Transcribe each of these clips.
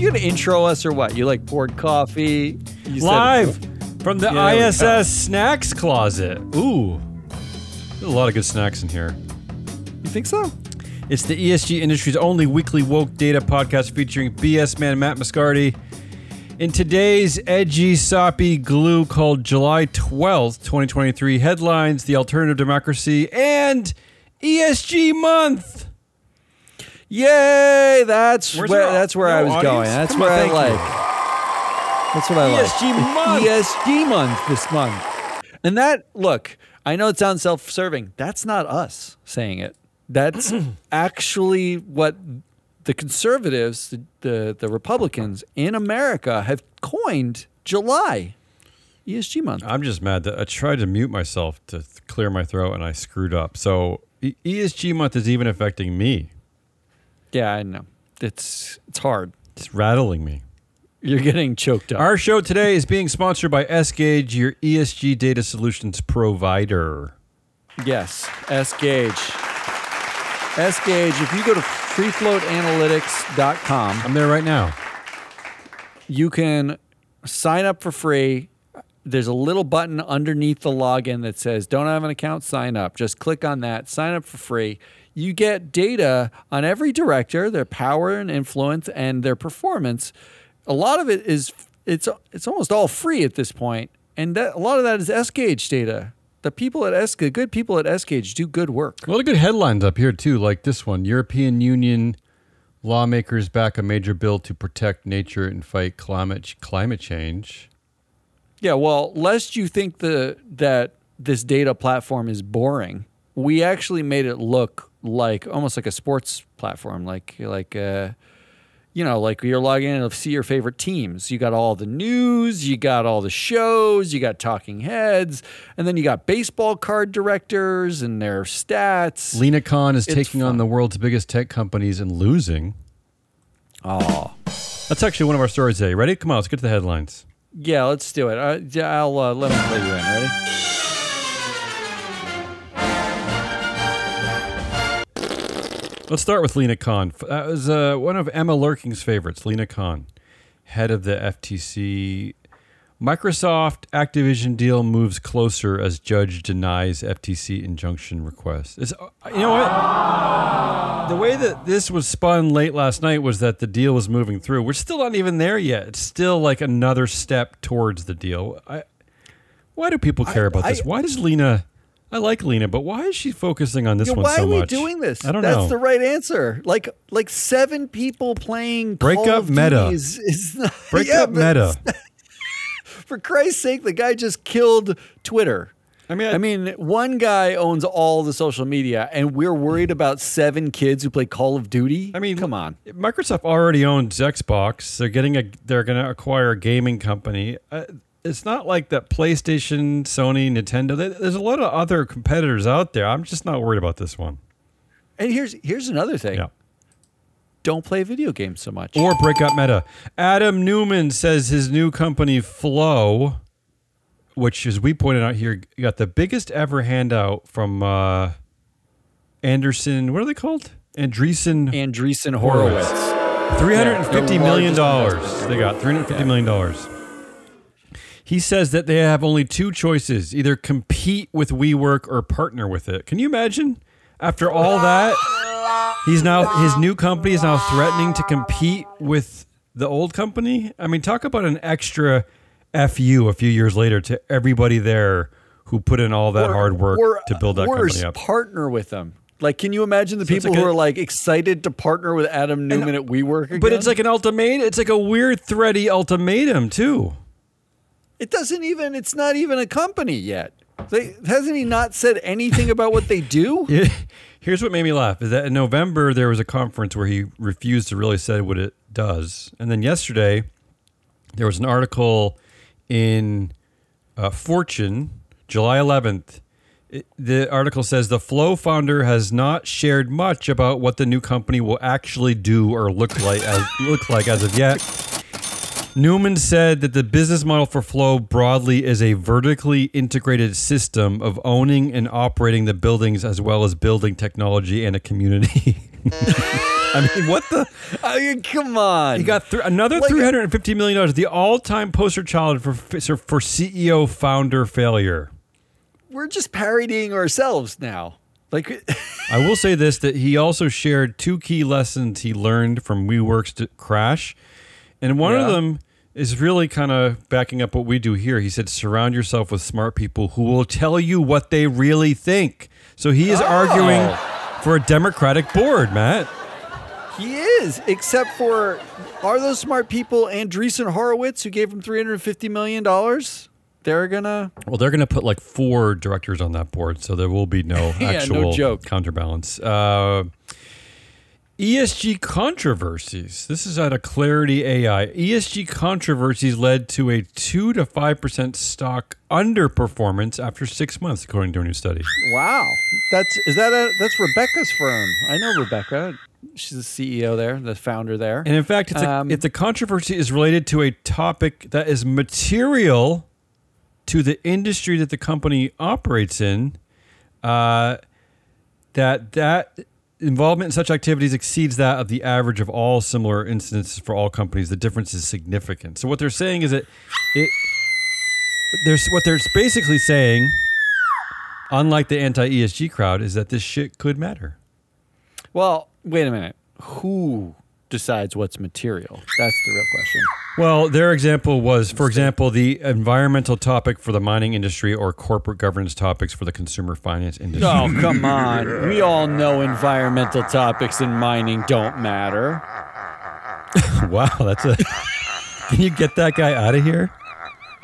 You gonna intro us or what? You like poured coffee? You said- Live from the Yeah, go. ISS snacks closet. Ooh, there's a lot of good snacks in here. you think so? It's the ESG industry's only weekly woke data podcast featuring BS man Matt Moscardi. In today's edgy, soppy glue called July 12th, 2023, headlines The Alternative Democracy and ESG Month. Yay! That's Where's where our- that's where no I was audience? going. That's Come where I thank you. like. That's what I like. ESG month. ESG month this month. And that look, I know it sounds self-serving. That's not us saying it. That's actually what the conservatives, the, the the Republicans in America have coined July ESG month. I'm just mad that I tried to mute myself to th- clear my throat and I screwed up. So E- ESG month is even affecting me. Yeah, I know. It's it's hard. It's rattling me. You're getting choked up. Our show today is being sponsored by ESGAUGE, your ESG data solutions provider. Yes, ESGAUGE. S Gauge. If you go to freefloatanalytics.com, I'm there right now. you can sign up for free. There's a little button underneath the login that says "Don't have an account? Sign up." Just click on that. Sign up for free. You get data on every director, their power and influence, and their performance. A lot of it is it's it's almost all free at this point, and that, a lot of that is ESGAUGE data. The people at S, the good people at ESGAUGE do good work. A lot of good headlines up here too, like this one: European Union lawmakers back a major bill to protect nature and fight climate climate change. Yeah, well, lest you think the that this data platform is boring, we actually made it look like almost like a sports platform, like like uh, you know, like you're logging in to see your favorite teams. You got all the news, you got all the shows, you got talking heads, and then you got baseball card directors and their stats. Lina Khan is It's taking on the world's biggest tech companies and losing. Oh, That's actually one of our stories today. Ready? Come on, let's get to the headlines. yeah, let's do it. Uh, I'll uh, let me play you in. Ready? Let's start with Lina Khan. That was uh, one of Emma Lurking's favorites, Lina Khan, head of the FTC. Microsoft Activision deal moves closer as judge denies FTC injunction request. It's, uh, you know what? The way that this was spun late last night was that the deal was moving through. We're still not even there yet. It's still like another step towards the deal. I, why do people care about this? Why does Lina? I like Lina, but why is she focusing on this Yeah, one why so much? Why are we doing this? I don't That's know. the right answer. Like like seven people playing Break Call up of meta. Is, is not, Break yeah, up meta. For Christ's sake, the guy just killed Twitter. I mean, I mean, one guy owns all the social media, and we're worried about seven kids who play Call of Duty. I mean, come on. Microsoft already owns Xbox. They're getting a. They're going to acquire a gaming company. Uh, it's not like that. PlayStation, Sony, Nintendo. There's a lot of other competitors out there. I'm just not worried about this one. And here's here's another thing. Yeah. Don't play video games so much. Or break up Meta. Adam Neumann says his new company Flow, which as we pointed out here, got the biggest ever handout from uh, Anderson. What are they called? Andreessen Andreessen Horowitz. Three hundred and fifty Yeah, million dollars. They got three hundred fifty million dollars. He says that they have only two choices: either compete with WeWork or partner with it. Can you imagine? After all that, he's now his new company is now threatening to compete with the old company. I mean, talk about an extra fu a few years later to everybody there who put in all that Or- hard work or to build that company up. Partner with them. Like, can you imagine the So people like who a- are like excited to partner with Adam Neumann at WeWork? Again? But it's like an ultimatum. It's like a weird, thready ultimatum too. It doesn't even. It's not even a company yet. They, hasn't he not said anything about what they do? Here's what made me laugh is that in November there was a conference where he refused to really say what it does, and then yesterday there was an article in uh, Fortune, July 11th. It- the article says the Flow founder has not shared much about what the new company will actually do or look like as look like as of yet. Neumann said that the business model for Flow broadly is a vertically integrated system of owning and operating the buildings as well as building technology and a community. I mean, what the? I mean, come on. He got th- another Like- uh, three hundred and fifty million dollars, the all-time poster child for for CEO founder failure. We're just parodying ourselves now. Like, I will say this: that he also shared two key lessons he learned from WeWork's crash, and one of them is really kind of backing up what we do here. He said, "Surround yourself with smart people who will tell you what they really think." So he is arguing Oh. for a Democratic board, Matt. he is, except for, are those smart people Andreessen Horowitz who gave him $350 million? They're going to. Well, they're going to put like four directors on that board, so there will be no actual Yeah, no joke. counterbalance. Uh, ESG controversies. This is out of Clarity AI. ESG controversies led to a two to five percent stock underperformance after six months, according to a new study. Wow. That's, is that a, that's Rebecca's firm. I know Rebecca. She's the CEO there, the founder there. And in fact, it's a, Um, if the controversy is related to a topic that is material to the industry that the company operates in, uh, that that involvement in such activities exceeds that of the average of all similar incidents for all companies. The difference is significant. So what they're saying is that it. There's what they're basically saying, unlike the anti ESG crowd, is that this shit could matter. Well, wait a minute. Who decides what's material? That's the real question. Well, their example was, for example, the environmental topic for the mining industry or corporate governance topics for the consumer finance industry. Oh, come on. We all know environmental topics in mining don't matter. Wow, that's a. Can you get that guy out of here?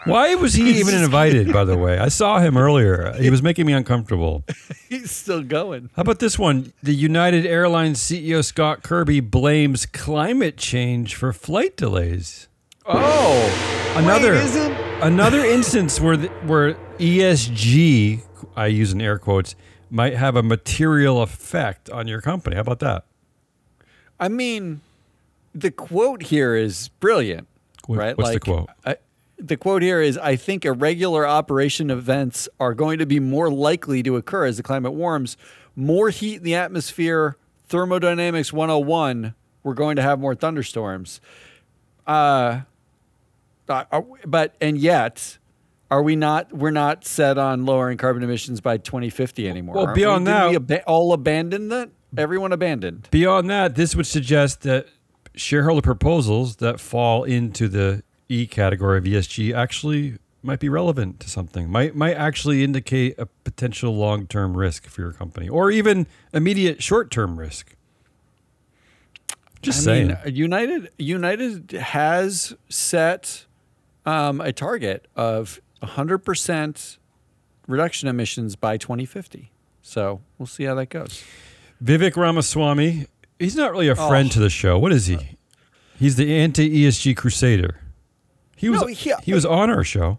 Why was he even invited, by the way? I saw him earlier. He was making me uncomfortable. He's still going. How about this one? The United Airlines CEO Scott Kirby blames climate change for flight delays. Oh, Another Wait, another instance where the, where ESG, I use in air quotes, might have a material effect on your company. How about that? I mean, the quote here is brilliant, What- right? what's the quote? I, the quote here is I think irregular operation events are going to be more likely to occur as the climate warms. More heat in the atmosphere, thermodynamics 101, we're going to have more thunderstorms. Uh, uh, but, and yet, are we not? We're not set on lowering carbon emissions by 2050 anymore. Well, aren't we? beyond that- we aba- all abandon that. Everyone abandoned. Beyond that, this would suggest that shareholder proposals that fall into the E category of ESG actually might be relevant to something. Might might actually indicate a potential long term risk for your company, or even immediate short term risk. Just I saying. mean, United United has set um, a target of 100% reduction emissions by 2050. So we'll see how that goes. Vivek Ramaswamy, he's not really a friend Oh. to the show. What is he? He's the anti ESG crusader. He was No, he- he was on our show.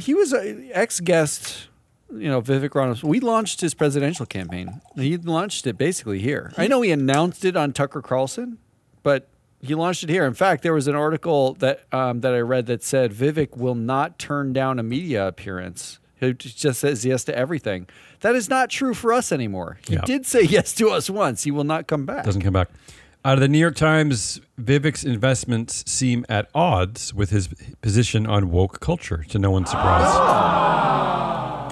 He was an ex guest, you know, Vivek Ramaswamy. We launched his presidential campaign. He launched it basically here. I know he announced it on Tucker Carlson, but he launched it here. In fact, there was an article that um, that I read that said Vivek will not turn down a media appearance. He just says yes to everything. That is not true for us anymore. He Yeah. did say yes to us once. He will not come back. Doesn't come back. Out of the New York Times, Vivek's investments seem at odds with his position on woke culture. To no one's surprise.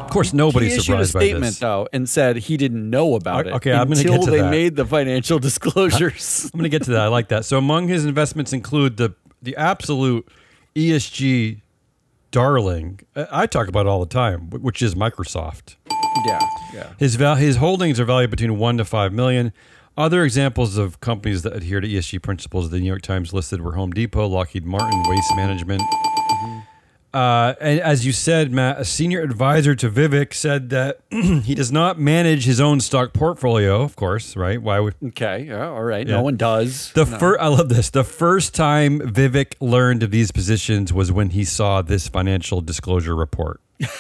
Of course, nobody's he issued a surprised by statement this. though and said he didn't know about it okay, I'm gonna get to they that. made the financial disclosures. I'm going to get to that. I like that. So, among his investments include the the absolute ESG darling. uh, I talk about it all the time, which is Microsoft. yeah, yeah. His val- his holdings are valued between one to five million. Other examples of companies that adhere to ESG principles the New York Times listed were Home Depot, Lockheed Martin, Waste Management. Uh, and as you said, Matt, a senior advisor to Vivek said that he does not manage his own stock portfolio. Of course, right? Why would Okay, yeah, all right. Yeah. No one does. the No. first? I love this. The first time Vivek learned of these positions was when he saw this financial disclosure report.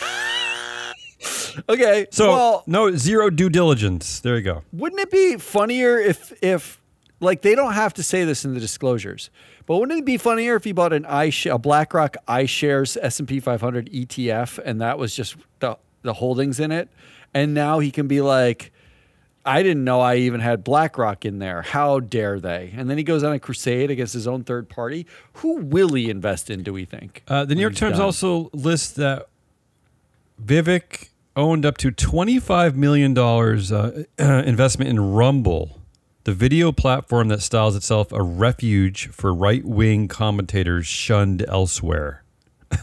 Okay, So well, no zero due diligence. There you go. wouldn't it be funnier if if like they don't have to say this in the disclosures. But wouldn't it be funnier if he bought an i a BlackRock iShares S and P 500 ETF, and that was just the the holdings in it, and now he can be like, I didn't know I even had BlackRock in there. How dare they? And then he goes on a crusade against his own third party. Who will he invest in? Do we think? Uh, the New York Times done? also lists that Vivek owned up to $25 million uh, investment in Rumble, the video platform that styles itself a refuge for right wing commentators shunned elsewhere.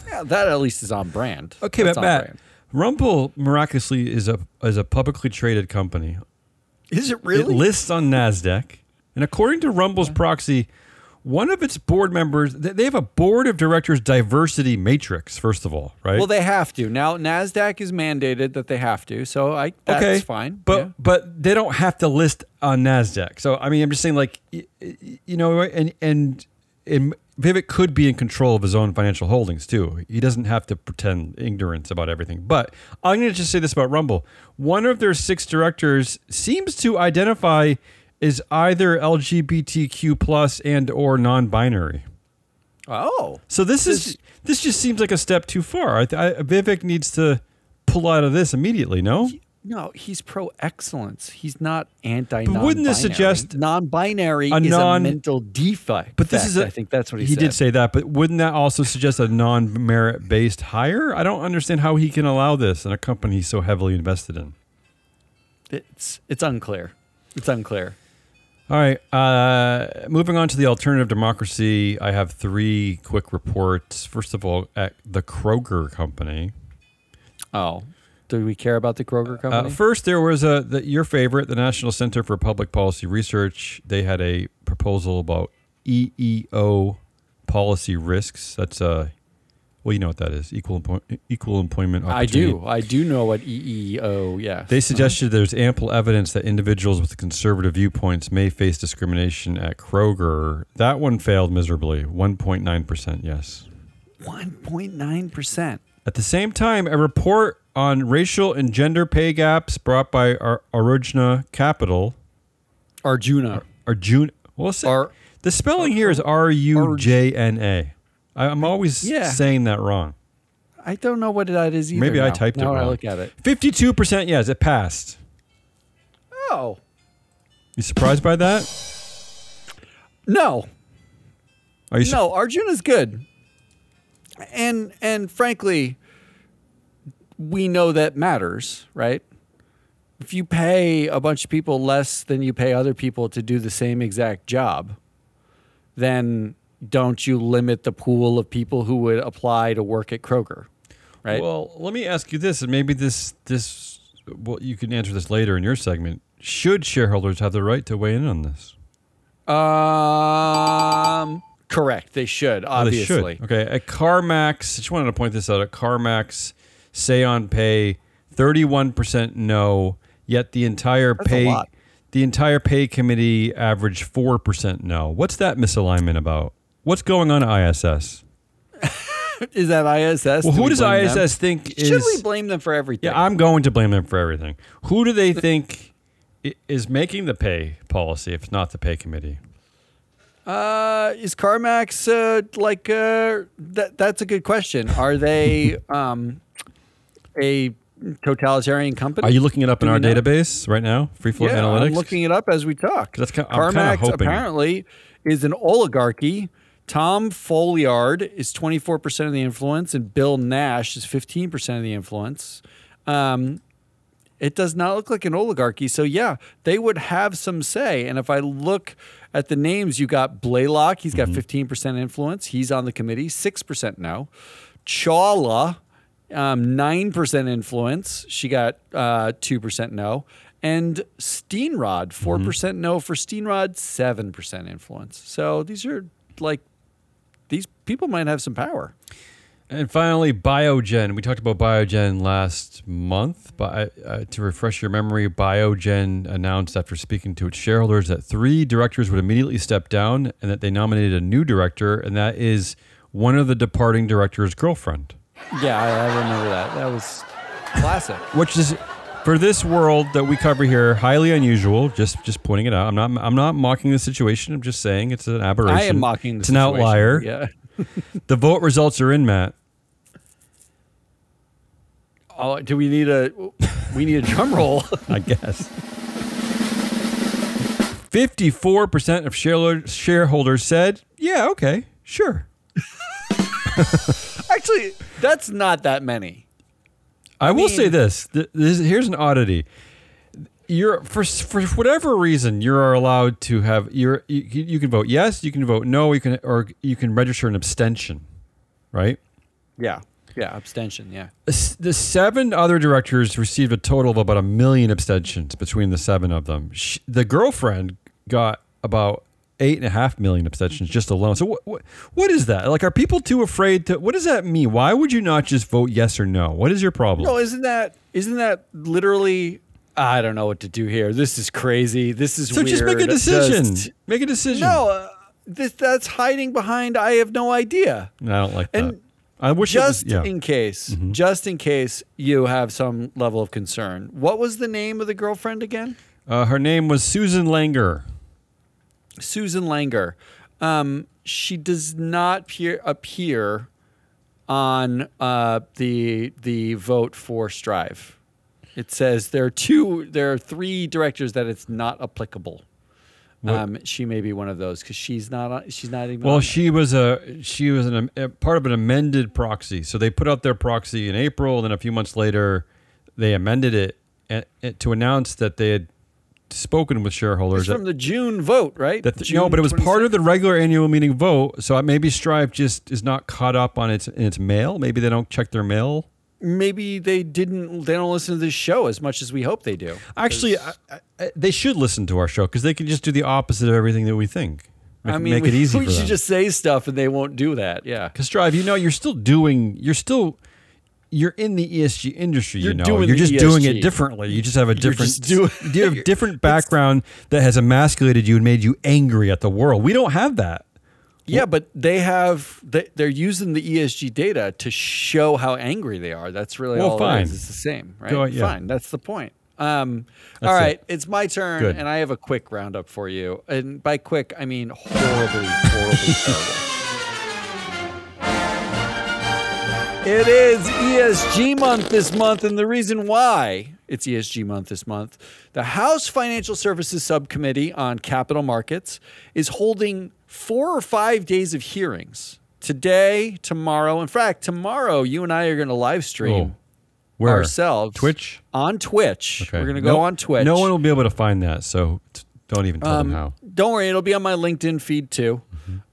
Yeah, that at least is on brand. Okay, That's but Matt, brand. Rumble miraculously is a is a publicly traded company. is it really? It lists on Nasdaq, and according to Rumble's proxy, one of its board members they they have a board of directors diversity matrix. First of all, right? well, they have to now. Nasdaq is mandated that they have to, so I that's okay, fine. But Yeah. but they don't have to list on Nasdaq. So I mean, I'm just saying, like, you know, and and and Vivek could be in control of his own financial holdings too. He doesn't have to pretend ignorance about everything. But I'm going to just say this about Rumble: one of their six directors seems to identify as either LGBTQ plus and or non-binary. oh, So this is this just seems like a step too far. I, I, Vivek needs to pull out of this immediately. No. no, he's pro excellence. He's not anti. But wouldn't this suggest non-binary a is non- a mental defect? But this is a, I think that's what he, said. he said. did say that. But wouldn't that also suggest a non-merit based hire? I don't understand how he can allow this in a company he's so heavily invested in. It's it's unclear. It's unclear. All right, uh, moving on to the alternative democracy. I have three quick reports. First of all, at the Kroger company. Oh, do we care about the Kroger Uh, company? first, there was a the, your favorite, the National Center for Public Policy Research. They had a proposal about EEO policy risks. That's uh, well, you know what that is equal employ- equal employment. I do. I do know what EEO. Yes. They uh-huh. suggested there's ample evidence that individuals with conservative viewpoints may face discrimination at Kroger. That one failed miserably. 1.9% yes. one point nine percent. At the same time, a report on racial and gender pay gaps brought by Ar- Arujna Capital Arjuna. Arjun. Well, say, Ar- the spelling here is R U J N A. I- I'm always Yeah. saying that wrong. I don't know what that is either. Maybe I now. typed it now I look at it. 52% yes, it passed. Oh You surprised by that? no, Are you? su- no. Arjuna's good, and and frankly, we know that matters, right? If you pay a bunch of people less than you pay other people to do the same exact job, then don't you limit the pool of people who would apply to work at Kroger, right? Well, let me ask you this, and maybe this this well, you can answer this later in your segment. Should shareholders have the right to weigh in on this? um, correct. They should Oh, they should. obviously. Okay, at CarMax, I just wanted to point this out. At CarMax, say on pay, thirty-one percent no. Yet the entire That's pay, the entire pay committee averaged four percent no. What's that misalignment about? What's going on at ISS? Is that ISS? Well, Do who we does blame ISS them? think Should we blame them for everything? Yeah, I'm going to blame them for everything. Who do they think i- is making the pay policy if it's not the pay committee? Uh, is CarMax uh, like uh, that? That's a good question. Are they um, a totalitarian company? Are you looking it up in Do we our know? database right now? Free Float yeah, Analytics. I'm looking it up as we talk. that's ki- I'm kinda CarMax hoping. apparently is an oligarchy. Tom Folliard is 24% of the influence, and Bill Nash is 15% of the influence. Um, it does not look like an oligarchy. So, yeah, they would have some say. And if I look at the names, you got Blaylock, he's got 15% influence. He's on the committee, 6% no. Chawla, um, 9% influence. She got uh, 2% no. And Steenrod, 4% no for Steenrod, 7% influence. So these are like, these people might have some power. And finally, Biogen. We talked about Biogen last month, but uh, to refresh your memory, Biogen announced after speaking to its shareholders that three directors would immediately step down and that they nominated a new director, and that is one of the departing director's girlfriend. Yeah, I, I remember that. That was classic. Which is for this world that we cover here, highly unusual. Just just pointing it out. I'm not I'm not mocking the situation. I'm just saying it's an aberration. I am mocking the It's an situation. outlier. Yeah. The vote results are in, Matt. Oh, do we need a we need a drum roll? I guess. 54% of shareholders said, yeah, okay, sure. Actually, that's not that many. I, will mean- say this. This. Here's an oddity. You're for for whatever reason you're allowed to have you're you, you can vote yes, you can vote no, you can or you can register an abstention, right? Yeah. Yeah, abstention, yeah. The seven other directors received a total of about a million abstentions between the seven of them. Sh the girlfriend got about eight and a half million abstentions just alone. So what, what what is that? Like, are people too afraid to? What does that mean? Why would you not just vote yes or no? What is your problem? No, isn't that isn't that literally I don't know what to do here. This is crazy. This is so weird. just make a decision. Just- make a decision. no, uh, this that's hiding behind I have no idea. I don't like And that. I wish it was- Just yeah. Mm-hmm. in case, just in case you have some level of concern. What was the name of the girlfriend again? uh, her name was Susan Langer. Susan Langer. Um, she does not appear, appear on uh, the the vote for Strive. It says there are two, there are three directors that it's not applicable. Um, she may be one of those because she's not. On, she's not even. Well, she was a she was an, a part of an amended proxy. So they put out their proxy in April, and then a few months later, they amended it and, and to announce that they had spoken with shareholders. It's from the June vote, right? that no, June but it was part of the regular annual meeting vote. So maybe Strive just is not caught up on its in its mail. Maybe they don't check their mail. Maybe they didn't. They don't listen to this show as much as we hope they do. Actually, I, I, they should listen to our show because they can just do the opposite of everything that we think. Make, I mean, make we, it easy we should them. just say stuff and they won't do that. Yeah. Because Strive, you know, you're still doing, you're still, you're in the ESG industry. You're you know, you're just doing it differently. You just have a different, doing- you have different background that has emasculated you and made you angry at the world. We don't have that. Yeah, but they have they, they're using the ESG data to show how angry they are. That's really Well, all fine. it is. It's the same, right? Go- yeah. Fine. That's the point. Um, all it. it's my turn, Good. and I have a quick roundup for you. And by quick, I mean horribly, horribly terrible. It is ESG month this month, and the reason why it's ESG month this month, the House Financial Services Subcommittee on Capital Markets is holding four or five days of hearings today, tomorrow. In fact, tomorrow you and I are going to live stream Oh, Where? ourselves Twitch? on Twitch. Okay. We're going to go No- on Twitch. No one will be able to find that, so don't even tell them how. Don't worry, it'll be on my LinkedIn feed too.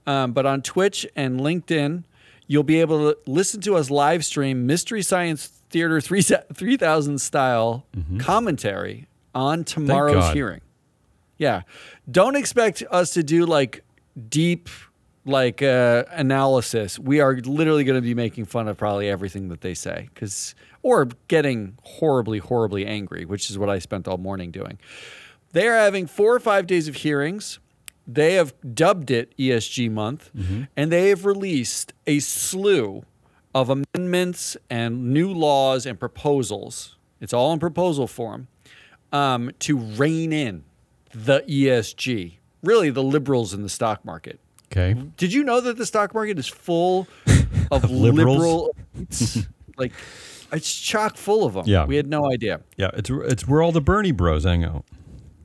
Um, but on Twitch and LinkedIn, you'll be able to listen to us live stream Mystery Science Theater 3 3000 style commentary on tomorrow's hearing. Yeah. Don't expect us to do like deep like uh, analysis. We are literally going to be making fun of probably everything that they say cuz or getting horribly horribly angry, which is what I spent all morning doing. They are having 4 or 5 days of hearings. They have dubbed it ESG month and they have released a slew of amendments and new laws and proposals. It's all in proposal form um, to rein in the ESG, really the liberals in the stock market. Okay. Did you know that the stock market is full of liberals? liberal, like it's chock full of them. Yeah. we had no idea. Yeah, it's it's where all the Bernie Bros hang out.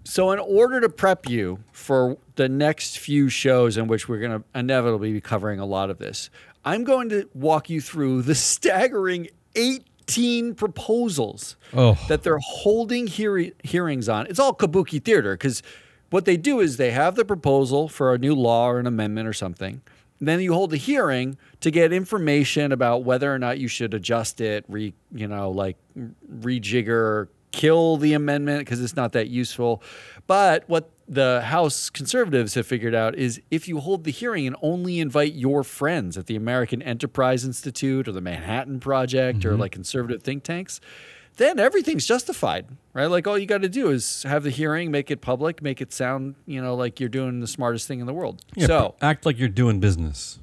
So, in order to prep you for the next few shows in which we're going to inevitably be covering a lot of this, I'm going to walk you through the staggering 18 proposals Oh. that they're holding heari- hearings on. It's all kabuki theater because what they do is they have the proposal for a new law or an amendment or something. Then you hold a hearing to get information about whether or not you should adjust it, re, you know, like rejigger, kill the amendment because it's not that useful. But what the House conservatives have figured out is if you hold the hearing and only invite your friends at the American Enterprise Institute or the Manhattan Project or mm-hmm. like conservative think tanks, then everything's justified, right? Like all you got to do is have the hearing, make it public, make it sound, you know, like you're doing the smartest thing in the world. Yeah, so act like you're doing business.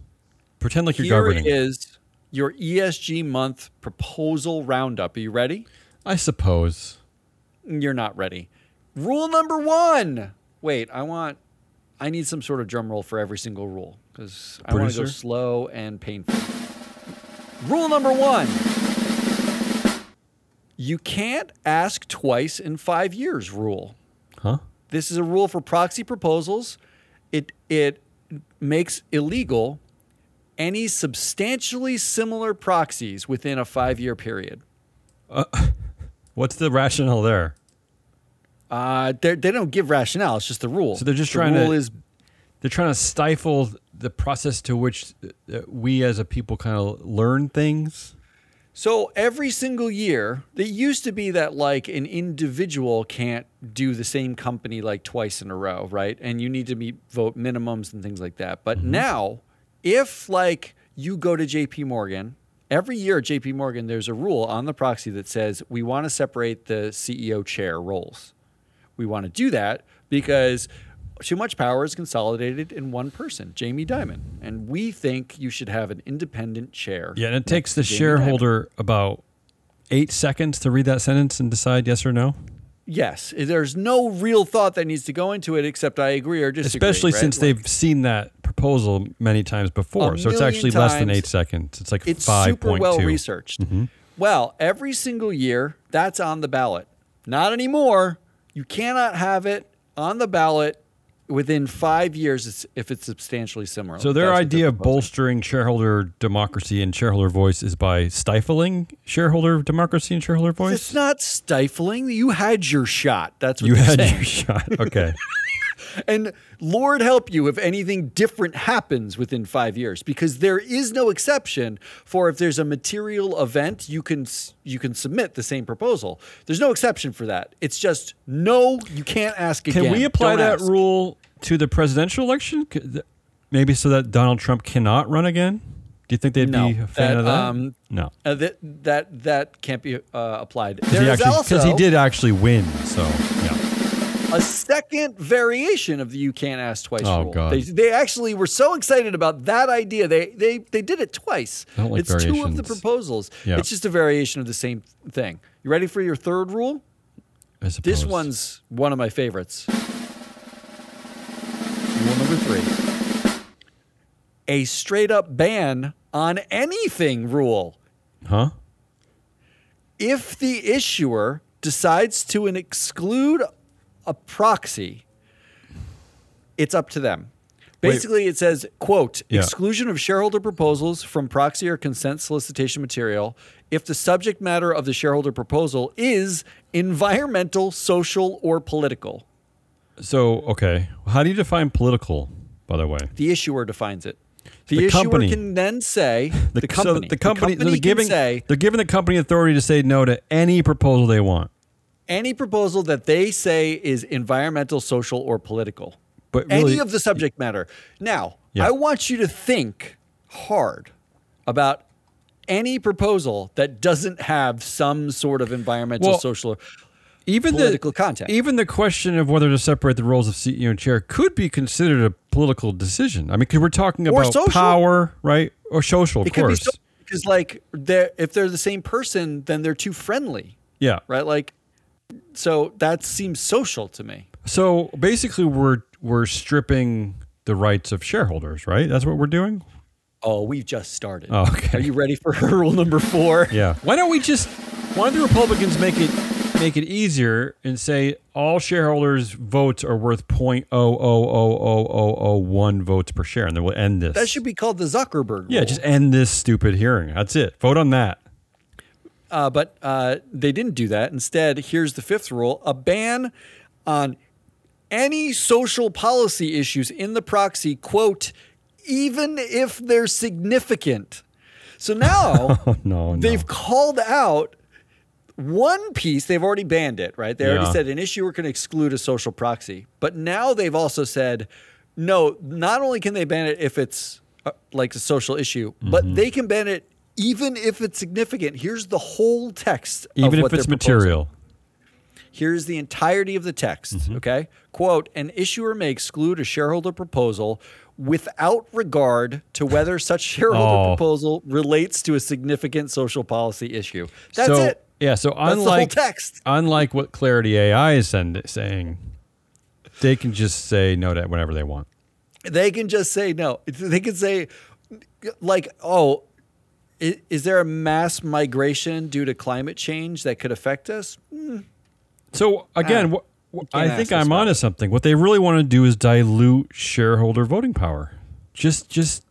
Pretend like you're here governing. is your ESG month proposal roundup. Are you ready? I suppose. You're not ready. Rule number one. Wait, I want. I need some sort of drum roll for every single rule because I want to go slow and painful. Rule number one. You can't ask twice in five years. Rule. Huh? This is a rule for proxy proposals. It it makes illegal any substantially similar proxies within a five year period. Uh, What's the rationale there? Uh, they don't give rationale. It's just the rule. So they're just the trying rule to- is They're trying to stifle the process to which uh, we as a people kind of learn things. so every single year. It used to be that like an individual can't do the same company like twice in a row, right? And you need to meet vote minimums and things like that. But now, if like you go to J.P. Morgan. Every year at JP Morgan, there's a rule on the proxy that says we want to separate the CEO chair roles. We want to do that because too much power is consolidated in one person, Jamie Dimon. And we think you should have an independent chair. Yeah, and it takes the Jamie Dimon. shareholder about eight seconds to read that sentence and decide yes or no. Yes. There's no real thought that needs to go into it except I agree or disagree. Especially right? since Like, they've seen that proposal many times before. A So it's actually less than eight seconds. It's like it's five super well two. researched. Mm-hmm. Well, every single year, that's on the ballot. Not anymore. You cannot have it on the ballot within five years if it's substantially similar. So their idea of bolstering shareholder democracy and shareholder voice is by stifling shareholder democracy and shareholder voice. It's not stifling. You had your shot. That's what you had saying. your shot. Okay. And Lord help you if anything different happens within five years, because there is no exception for if there's a material event, you can you can submit the same proposal. There's no exception for that. It's just no, you can't ask again. Can we apply Don't that ask. rule to the presidential election? Maybe so that Donald Trump cannot run again? Do you think they'd No, be a fan that, of that? um, no. Uh, that that that can't be uh, applied. Because he, There is actually- also he did actually win. So, yeah. A second variation of the "you can't ask twice" Oh, rule. God. They, they actually were so excited about that idea. They they they did it twice. I don't like it's two of the proposals. Yeah. It's just a variation of the same thing. You ready for your third rule? I This one's one of my favorites. Rule number three: a straight up ban on anything rule. Huh? if the issuer decides to an exclude a proxy, it's up to them. Wait. Basically, it says, quote, Yeah. exclusion of shareholder proposals from proxy or consent solicitation material if the subject matter of the shareholder proposal is environmental, social, or political. So, okay. How do you define political, by the way? The issuer defines it. The, The issuer company. can then say, the, so company, the company, so they're can giving, say, they're giving the company authority to say no to any proposal they want. Any proposal that they say is environmental, social, or political. But really, any of the subject matter. Now, Yeah. I want you to think hard about any proposal that doesn't have some sort of environmental, Well, social, or even political the, content. Even the question of whether to separate the roles of CEO and chair could be considered a political decision. I mean, because we're talking Or about social. power, right? Or social, of it could be course. so, because, like, they're, if they're the same person, then they're too friendly, yeah. right? Like, so that seems social to me. So basically, we're we're stripping the rights of shareholders, right? That's what we're doing. Oh, we've just started. Oh, okay. Are you ready for rule number four? Yeah. Why don't we just? Why don't the Republicans make it make it easier and say all shareholders' votes are worth point oh oh oh oh oh oh one votes per share, and then we'll end this. That should be called the Zuckerberg Rule. yeah, just end this stupid hearing. That's it. Vote on that. Uh, but uh, they didn't do that. Instead, here's the fifth rule a ban on any social policy issues in the proxy, quote, even if they're significant. So now Oh no, no. they've called out one piece. They've already banned it, right? They already said an issuer can exclude a social proxy. But now they've also said, no, not only can they ban it if it's uh, like a social issue, Mm-hmm. but they can ban it even if it's significant. Here's the whole text. even if it's material. Here's the entirety of the text. Mm-hmm. Okay. Quote An issuer may exclude a shareholder proposal without regard to whether such shareholder Oh. proposal relates to a significant social policy issue. That's so it. Yeah. So That's unlike text. unlike what Clarity AI is send, saying, they can just say no to whenever they want. They can just say no. They can say, like, oh, i- is there a mass migration due to climate change that could affect us? So again, Ah, wh- wh- I think I'm about onto something. What they really want to do is dilute shareholder voting power. Just, just,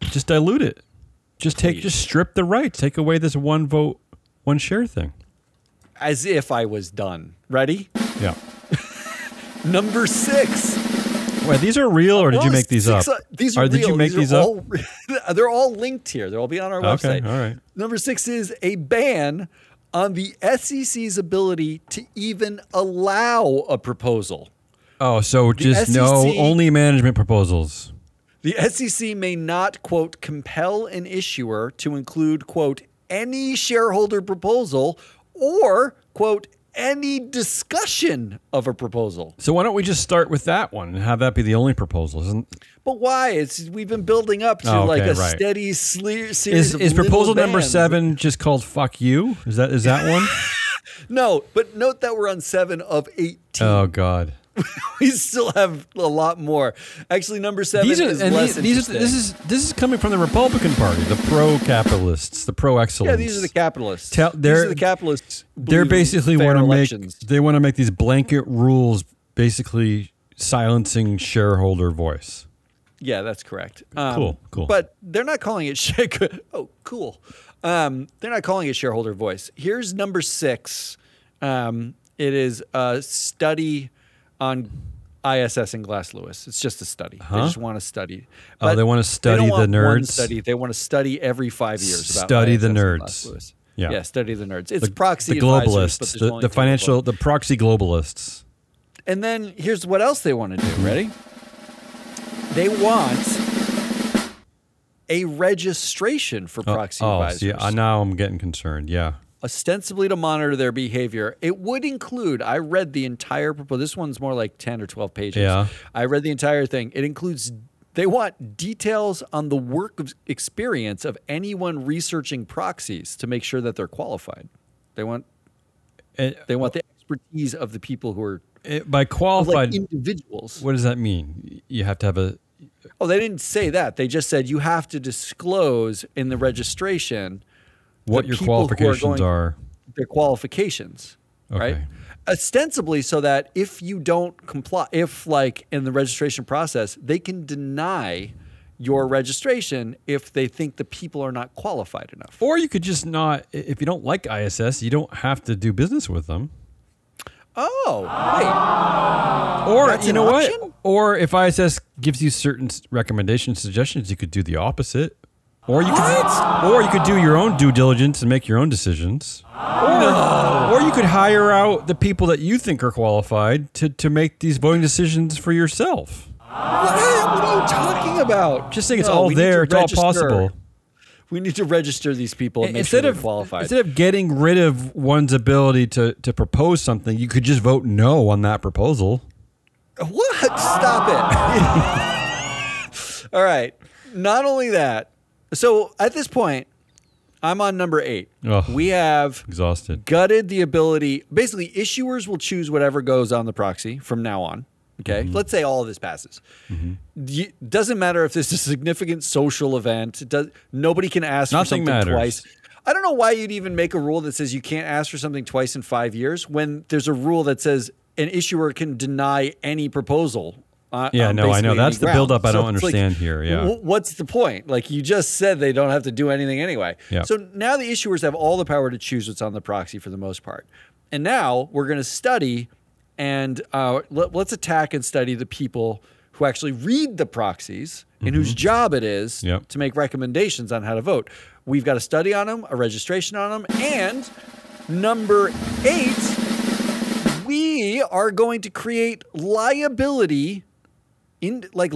just dilute it. Just take, Please. just strip the rights. Take away this one vote, one share thing. As if I was done. Ready? Yeah. Number six. Wait, these are real, or did you make these up? uh, These are or did you real. make these these are up? all, they're all linked here. They'll all be on our Okay, website. all right. Number six is a ban on the SEC's ability to even allow a proposal. Oh, so just no only management proposals. The SEC may not, quote, compel an issuer to include, quote, any shareholder proposal or, quote, any discussion of a proposal. So why don't we just start with that one and have that be the only proposal? Isn't But why? It's we've been building up to Oh, like a right. steady sle- series is is proposal number bans. seven just called "fuck you"? Is that is that one? No, but note that we're on seven of eighteen. oh God. we still have a lot more. Actually, number seven These are is less these, these are this is this is coming from the Republican Party, the pro-capitalists, the pro-excellence. yeah, these are the capitalists. Tell- these are the capitalists. They're basically want to make they want to make these blanket rules, basically silencing shareholder voice. Yeah, that's correct. Um, Cool, cool. But they're not calling it share- oh, cool. Um, they're not calling it shareholder voice. Here's number six. Um, it is a study on ISS and Glass Lewis. It's just a study. They just want to study. Oh, they wanna don't study the want nerds? Study. They want to study every five years. About Study the ISS and nerds. Yeah. yeah, study the nerds. It's The, proxy the but globalists, the, the financial, the proxy globalists. And then here's what else they want to do. Ready? They want a registration for proxy oh, advisors, see, uh, now I'm getting concerned. Yeah. Ostensibly to monitor their behavior. It would include. I read the entire proposal. This one's more like ten or twelve pages. Yeah. I read the entire thing. It includes. They want details on the work of experience of anyone researching proxies to make sure that they're qualified. They want. It- They want uh, the expertise of the people who are it- by like qualified, individuals. what does that mean? You have to have a. Oh, they didn't say that. They just said you have to disclose in the registration What your are qualifications going- are. their qualifications, right? Ostensibly, so that if you don't comply, if like in the registration process, they can deny your registration if they think the people are not qualified enough. Or you could just not. If you don't like ISS, you don't have to do business with them. Oh, right. Or That's you know option? what? Or if ISS gives you certain recommendations, suggestions, you could do the opposite. Or you could, or you could do your own due diligence and make your own decisions. Or, or you could hire out the people that you think are qualified to, to make these voting decisions for yourself. What, what are you talking about? Just saying it's No, all there. It's all possible. We need to register these people and make Instead sure of they're qualified. instead of getting rid of one's ability to, to propose something, you could just vote no on that proposal. What? Stop it. All right. Not only that, so at this point, I'm on number eight. Ugh. We have Exhausted. gutted the ability. Basically, issuers will choose whatever goes on the proxy from now on. Okay. Mm-hmm. Let's say all of this passes. Y- doesn't matter if this is a significant social event. Does, nobody can ask Nothing for something matters. twice. I don't know why you'd even make a rule that says you can't ask for something twice in five years when there's a rule that says an issuer can deny any proposal. Uh, Yeah, no, I know. That's the ground. buildup I So don't it's like, understand here, yeah. wh- what's the point? Like you just said, they don't have to do anything anyway. Yeah. So now the issuers have all the power to choose what's on the proxy for the most part. And now we're going to study and uh, let, us attack and study the people who actually read the proxies and whose job it is Mm-hmm. Yep. to make recommendations on how to vote. We've got a study on them, a registration on them, and number eight, we are going to create liability in like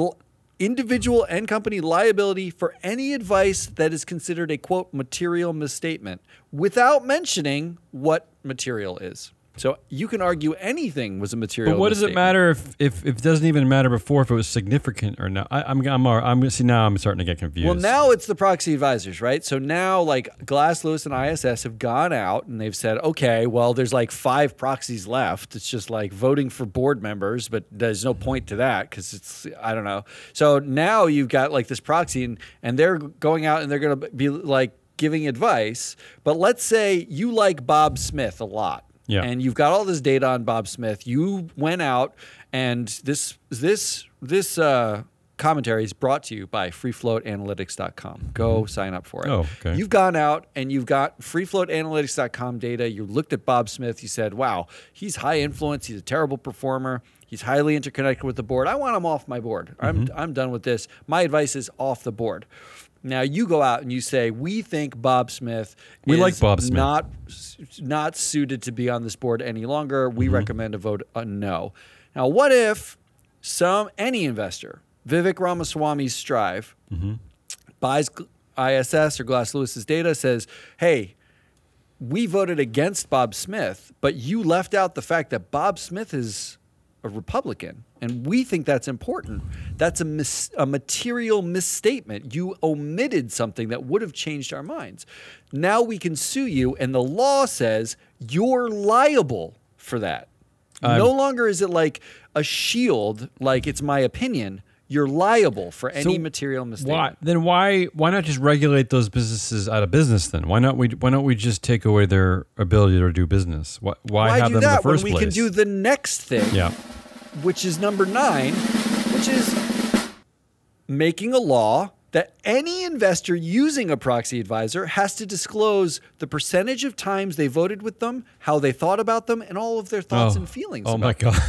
individual and company liability for any advice that is considered a quote material misstatement without mentioning what material is. So you can argue anything was a material. But what does it matter if, if, if it doesn't even matter before if it was significant or not? I, I'm I'm I'm see now I'm starting to get confused. Well, now it's the proxy advisors, right? So now, like Glass Lewis and ISS have gone out and they've said, okay, well, there's like five proxies left. It's just like voting for board members, but there's no point to that because it's I don't know. So now you've got like this proxy, and and they're going out and they're going to be like giving advice. But let's say you like Bob Smith a lot. Yeah. And you've got all this data on Bob Smith. You went out and this this this uh, commentary is brought to you by freefloatanalytics.com. Go sign up for it. Oh, okay. You've gone out and you've got freefloatanalytics.com data. You looked at Bob Smith. You said, "Wow, he's high influence. He's a terrible performer. He's highly interconnected with the board. I want him off my board. I'm Mm-hmm. I'm done with this. My advice is off the board." Now you go out and you say, "We think Bob Smith We is like Bob Smith. not not suited to be on this board any longer. We Mm-hmm. recommend a vote a no." Now, what if some any investor, Vivek Ramaswamy's Strive, Mm-hmm. buys ISS or Glass Lewis's data, says, "Hey, we voted against Bob Smith, but you left out the fact that Bob Smith is a Republican, and we think that's important. That's a, mis- a material misstatement. You omitted something that would have changed our minds. Now we can sue you, and the law says you're liable for that. no longer is it like a shield, like it's my opinion. You're liable for any So material mistake. why then why why not just regulate those businesses out of business then? Why not we why don't we just take away their ability to do business? Why, why, Why have do them in that the when we place? can do the next thing? yeah. which is number nine, which is making a law that any investor using a proxy advisor has to disclose the percentage of times they voted with them, how they thought about them, and all of their thoughts Oh. and feelings. Oh my god.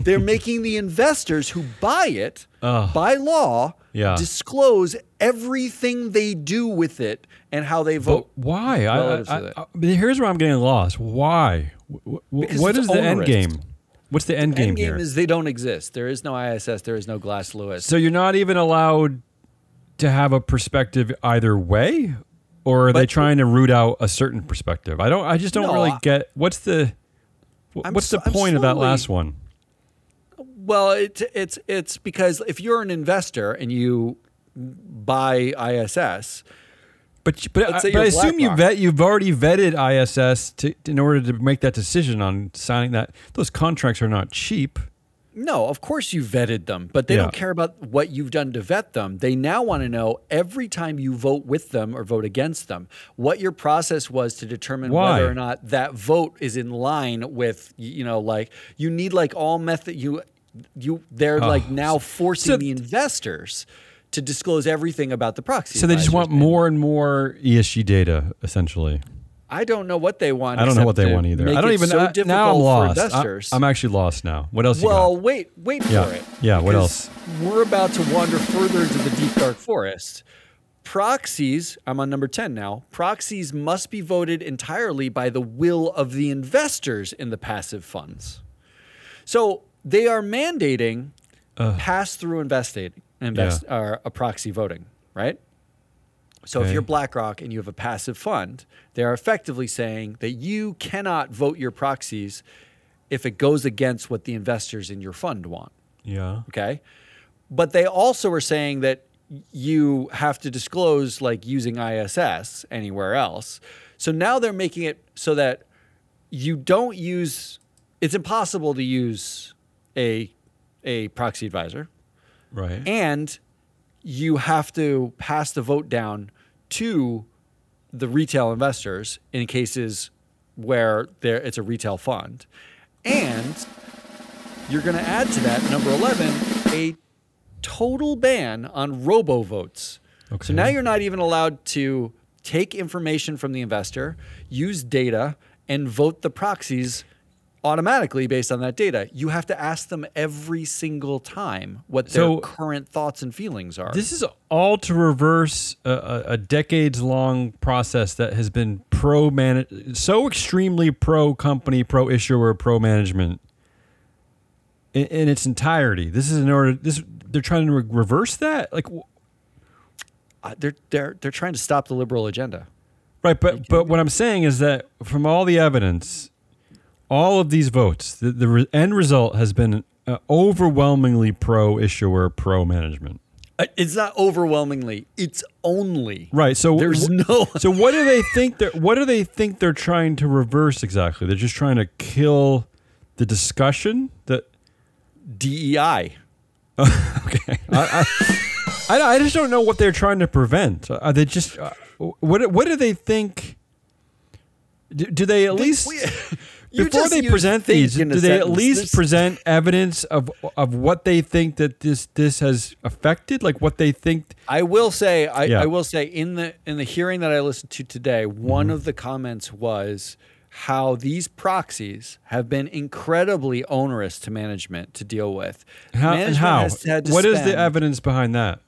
They're making the investors who buy it Ugh. by law Yeah. disclose everything they do with it and how they But vote. why? I, I. I, but here's where I'm getting lost. Why? Wh- wh- Because what it's the end game? What's the end game End game here? is they don't exist. There is no ISS. There is no Glass Lewis. so you're not even allowed to have a perspective either way, or are they trying to root out a certain perspective? I don't. I just don't No, really I- get what's the I'm what's the so- point of that last one? Well, it, it's it's because if you're an investor and you buy ISS, But but, I, but I assume you vet you've already vetted ISS to, in order to make that decision on signing that. Those contracts are not cheap. No, of course you vetted them, but they Yeah. don't care about what you've done to vet them. They now want to know every time you vote with them or vote against them, what your process was to determine Why? whether or not that vote is in line with you know like you need like all method you you they're like now forcing so- the investors to disclose everything about the proxy. So they just want more and more ESG data, essentially. I don't know what they want. I don't know what they want either. I don't even. so I- now I'm lost. I, am actually lost now. What else you Well, wait, wait for Yeah. it. Yeah, what else? We're about to wander further into the deep dark forest. Proxies, I'm on number 10 now. Proxies must be voted entirely by the will of the investors in the passive funds. So they are mandating pass through investing, invest, or a proxy voting, right? So if you're BlackRock and you have a passive fund, they are effectively saying that you cannot vote your proxies if it goes against what the investors in your fund want. Yeah. Okay. But they also are saying that you have to disclose like using ISS anywhere else. So now they're making it so that you don't use it's impossible to use a a proxy advisor Right. and you have to pass the vote down to the retail investors in cases where there it's a retail fund and you're going to add to that number 11 a total ban on robo votes Okay. so now you're not even allowed to take information from the investor use data and vote the proxies automatically based on that data. You have to ask them every single time what their So- current thoughts and feelings are. This is all to reverse a, a, a decades long process that has been pro man so extremely pro company, pro issuer, pro management in, in its entirety. This is in order. This they're trying to re- reverse that. Like Uh, they're they're they're trying to stop the liberal agenda. right, but but what I'm saying is that from all the evidence, all of these votes, the, the re- end result has been uh, overwhelmingly pro issuer, pro management. Uh, It's not overwhelmingly. It's only. Right. So There's no. So what do they think that what do they think they're trying to reverse exactly? They're just trying to kill the discussion that DEI. okay. I, I, I, I just don't know what they're trying to prevent. Are they just uh, what what do they think do, do they at least we- before just they present these, do they at least There's- present evidence of of what they think that this this has affected? Like what they think I will say, I, Yeah. I will say, in the in the hearing that I listened to today, Mm-hmm. one of the comments was how these proxies have been incredibly onerous to management to deal with. how how? has had to What is spend- the evidence behind that?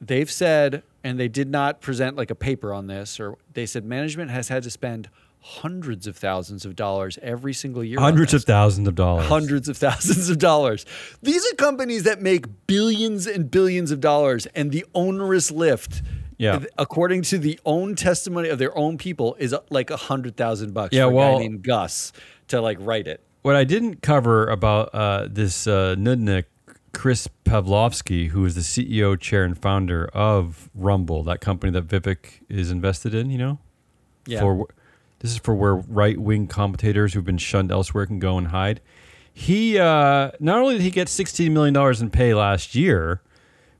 They've said, and they did not present like a paper on this, or they said management has had to spend hundreds of thousands of dollars every single year. Hundreds of thousands of dollars. hundreds of thousands of dollars. These are companies that make billions and billions of dollars, and the onerous lift, Yeah. according to the own testimony of their own people, is uh, like a hundred thousand bucks. Yeah, for a well- guy named Gus to like write it. What I didn't cover about uh, this uh, Nudnik, Chris Pavlovski, who is the CEO, chair, and founder of Rumble, that company that Vivek is invested in, you know? Yeah. For this is for where right wing commentators who've been shunned elsewhere can go and hide. He uh, not only did he get sixteen million dollars in pay last year,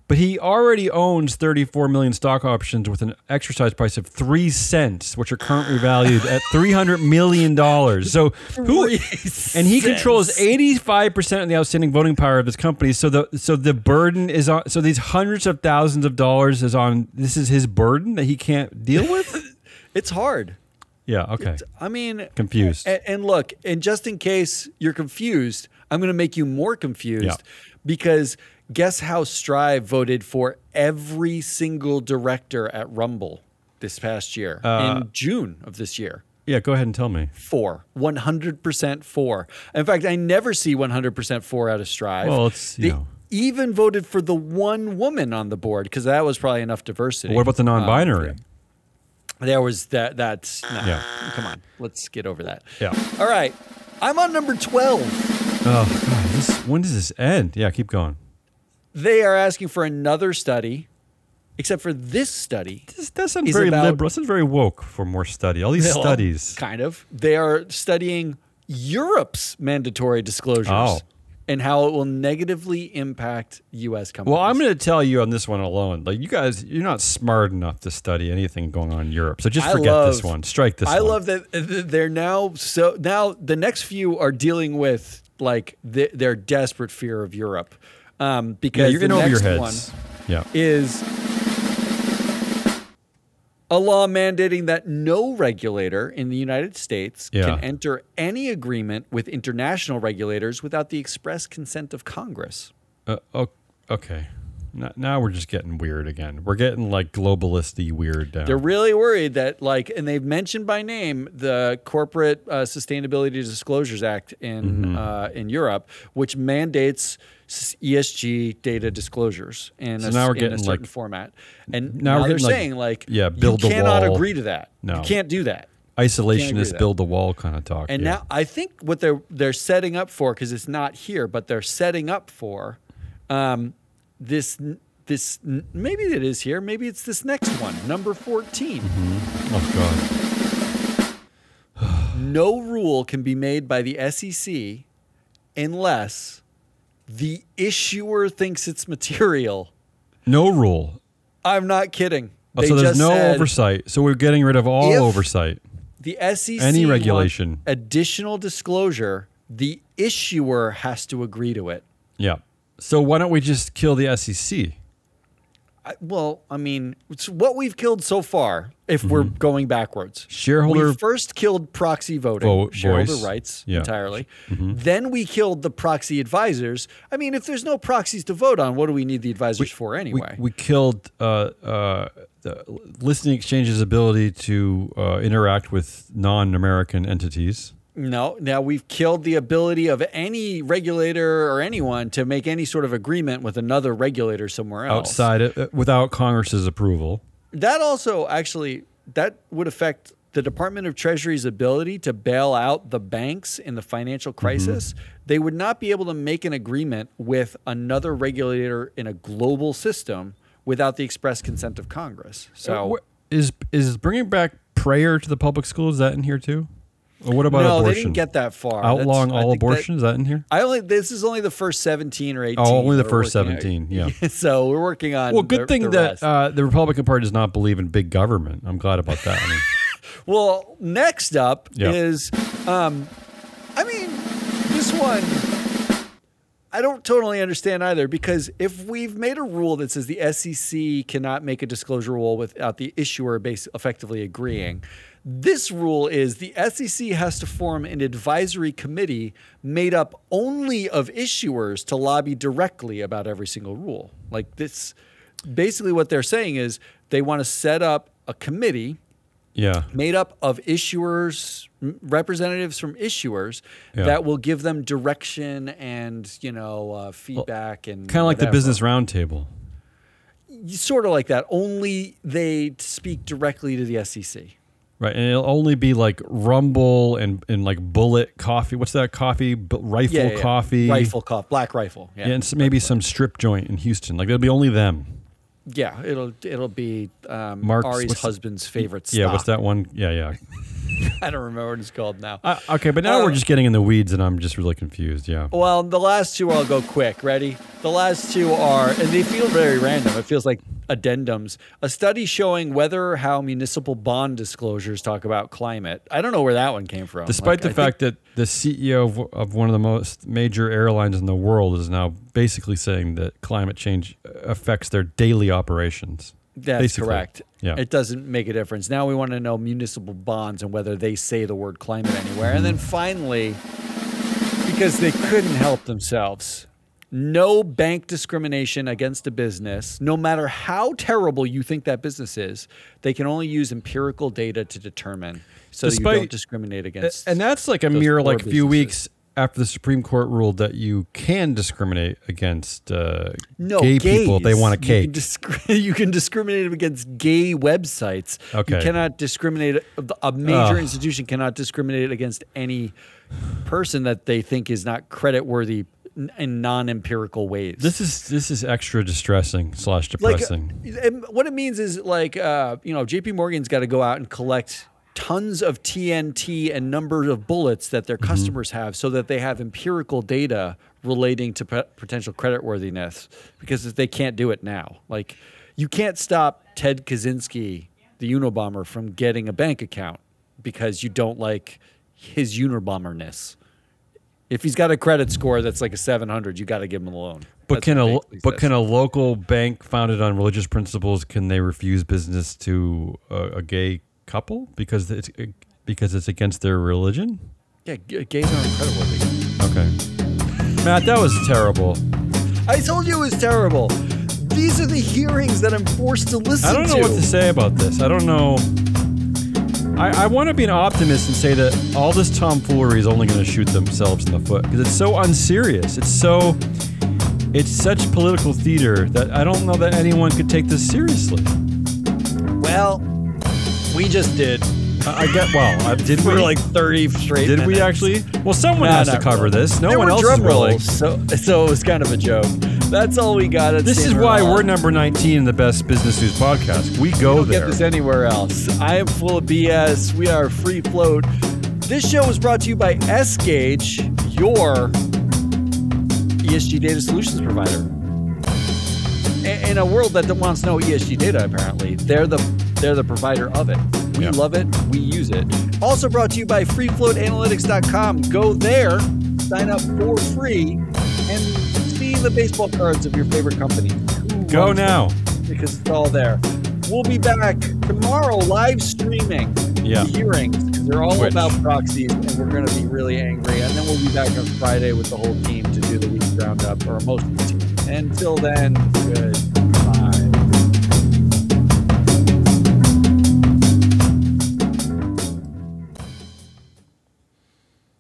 but he already owns thirty-four million stock options with an exercise price of three cents, which are currently valued at three hundred million dollars. So who? And he controls eighty-five percent of the outstanding voting power of his company. So the so the burden is on. So these hundreds of thousands of dollars is on. This is his burden that he can't deal with. It's hard. Yeah. Okay. I mean, Confused. And, and look, and just in case you're confused, I'm going to make you more confused Yeah. because guess how Strive voted for every single director at Rumble this past year Uh, in June of this year? Yeah. Go ahead and tell me. Four. 100% four. In fact, I never see 100% four out of Strive. Well, it's, you they know. even voted for the one woman on the board because that was probably enough diversity. What about the non-binary? There was that. That's no, Yeah. Come on, let's get over that. Yeah. All right, I'm on number twelve. Oh God. This, when does this end? Yeah. Keep going. They are asking for another study, except for this study. This, that sounds Is very about- liberal. This sounds very woke for more study. All these Well, studies. kind of. They are studying Europe's mandatory disclosures Oh. And how it will negatively impact U.S. companies. Well, I'm going to tell you on this one alone. Like you guys, you're not smart enough to study anything going on in Europe. So just forget this one. Strike this one. I one. love that uh, they're now so now the next few are dealing with like th- their desperate fear of Europe, um, because Yeah, you're the in over your next heads. one Yeah. is a law mandating that no regulator in the United States Yeah. can enter any agreement with international regulators without the express consent of Congress. Uh, okay. Now, we're just getting weird again. We're getting like globalisty weird down. They're really worried that, like, and they've mentioned by name the Corporate uh, Sustainability Disclosures Act in Mm-hmm. uh, in Europe, which mandates ESG data disclosures in, So a, now we're s- in a certain like- format. And now now, we're they're getting, like, saying, like, yeah, build you cannot wall. agree to that. No. you can't do that. Isolationist, build the wall kind of talk. And yeah. now I think what they're they're setting up for because it's not here, but they're setting up for um, this this maybe it is here, maybe it's this next one, number 14 oh god. No rule can be made by the SEC unless the issuer thinks it's material. No rule. I'm not kidding. Oh, so there's no said oversight. So we're getting rid of all oversight. The SEC Any regulation. additional disclosure. The issuer has to agree to it. Yeah. So why don't we just kill the SEC? I, well, I mean, it's what we've killed so far, if we're going backwards. Mm-hmm. Shareholder we first killed proxy voting, Vo- shareholder voice. rights Yeah. Mm-hmm. entirely. Then we killed the proxy advisors. I mean, if there's no proxies to vote on, what do we need the advisors for we, anyway? we killed uh, uh, the listening exchange's ability to uh, interact with non-American entities. No, now we've killed the ability of any regulator or anyone to make any sort of agreement with another regulator somewhere else. outside uh, without Congress's approval. That also actually that would affect the Department of Treasury's ability to bail out the banks in the financial crisis, they would not be able to make an agreement with another regulator in a global system without the express consent of Congress. So. What- is is bringing back prayer to the public schools is that in here too? Or what about no, abortion? they didn't get that far. outlawing all that- abortion? is that in here? I only this is only the first seventeen or eighteen. Oh, only the first. 17, yeah. so we're working on. Well, good the- thing the that uh, the Republican Party does not believe in big government. I'm glad about that. I mean, well, next up Yeah. is, um, I mean, this one. I don't totally understand either because if we've made a rule that says the SEC cannot make a disclosure rule without the issuer base effectively agreeing, this rule is the SEC has to form an advisory committee made up only of issuers to lobby directly about every single rule. Like this, basically, what they're saying is they want to set up a committee yeah. made up of issuers, representatives from issuers Yeah. that will give them direction and you know uh, feedback and Kind of like the business roundtable. sort of like that. Only they speak directly to the SEC. Right, and it'll only be like Rumble and, and like Bullet Coffee. What's that coffee? B- rifle Yeah, yeah. Coffee. rifle coffee, black rifle. Yeah, Yeah, and maybe some strip joint in Houston. Like it'll be only them. Yeah. It'll it'll be um, Mark's- Ari's husband's favorite. Yeah, what's that one? Yeah, yeah. I don't remember what it's called now. Uh, okay, but now Uh, we're just getting in the weeds, and I'm just really confused. Yeah. Well, the last two I'll go quick. Ready? The last two are, and they feel very random. It feels like addendums. A study showing whether how municipal bond disclosures talk about climate. I don't know where that one came from. Despite Like, the I fact that the CEO of, of one of the most major airlines in the world is now basically saying that climate change affects their daily operations. That's basically. correct. Yeah. It doesn't make a difference. Now we want to know municipal bonds and whether they say the word climate anywhere. And then finally, because they couldn't help themselves. No bank discrimination against a business, no matter how terrible you think that business is, they can only use empirical data to determine so that you don't discriminate against. And that's like a mere like few weeks after the Supreme Court ruled that you can discriminate against uh, no, gay people if they want a You can, cake. you can discriminate against gay websites. Okay. You cannot discriminate. A major Ugh. institution cannot discriminate against any person that they think is not credit worthy in non-empirical ways. this is this is extra distressing slash depressing. uh, and what it means is like uh, you know JP Morgan's got to go out and collect tons of TNT and numbers of bullets that their mm-hmm. customers have so that they have empirical data relating to p- potential creditworthiness because they can't do it now. Like you can't stop Ted Kaczynski the Unabomber from getting a bank account because you don't like his Unabomberness if he's got a credit score that's like a 700 you got to give him a loan. But That's can a but says. can a local bank founded on religious principles can they refuse business to a, a gay couple because it's because it's against their religion? yeah gays are incredible. Okay, Matt, that was terrible. I told you it was terrible. These are the hearings that I'm forced to listen to. I don't know to. what to say about this. I don't know. I, I want to be an optimist and say that all this tomfoolery is only going to shoot themselves in the foot because it's so unserious. It's so. It's such political theater that I don't know that anyone could take this seriously. Well, we just did. I, I get. Well, I, did we? For like 30 straight did we minutes. actually? Well, someone Nah, has to not cover really. this. No There one were else drum is really. rolls, so so it was kind of a joke. That's all we got. At This is Standard why Oil. we're number 19 in the best business news podcast. We go don't there. get this anywhere else. I am full of BS. We are free float. This show was brought to you by ESGAUGE, your ESG data solutions provider. In in a world that wants no ESG data, apparently they're the they're the provider of it. We Yeah. love it. We use it. Also brought to you by FreeFloatAnalytics.com. Go there, sign up for free, and see the baseball cards of your favorite company. Who Go runs them? now. because it's all there. We'll be back tomorrow live streaming Yeah. the hearings because they're all Twitch. about proxies and we're going to be really angry. And then we'll be back on Friday with the whole team to do the week roundup or most of the team. Until then, good.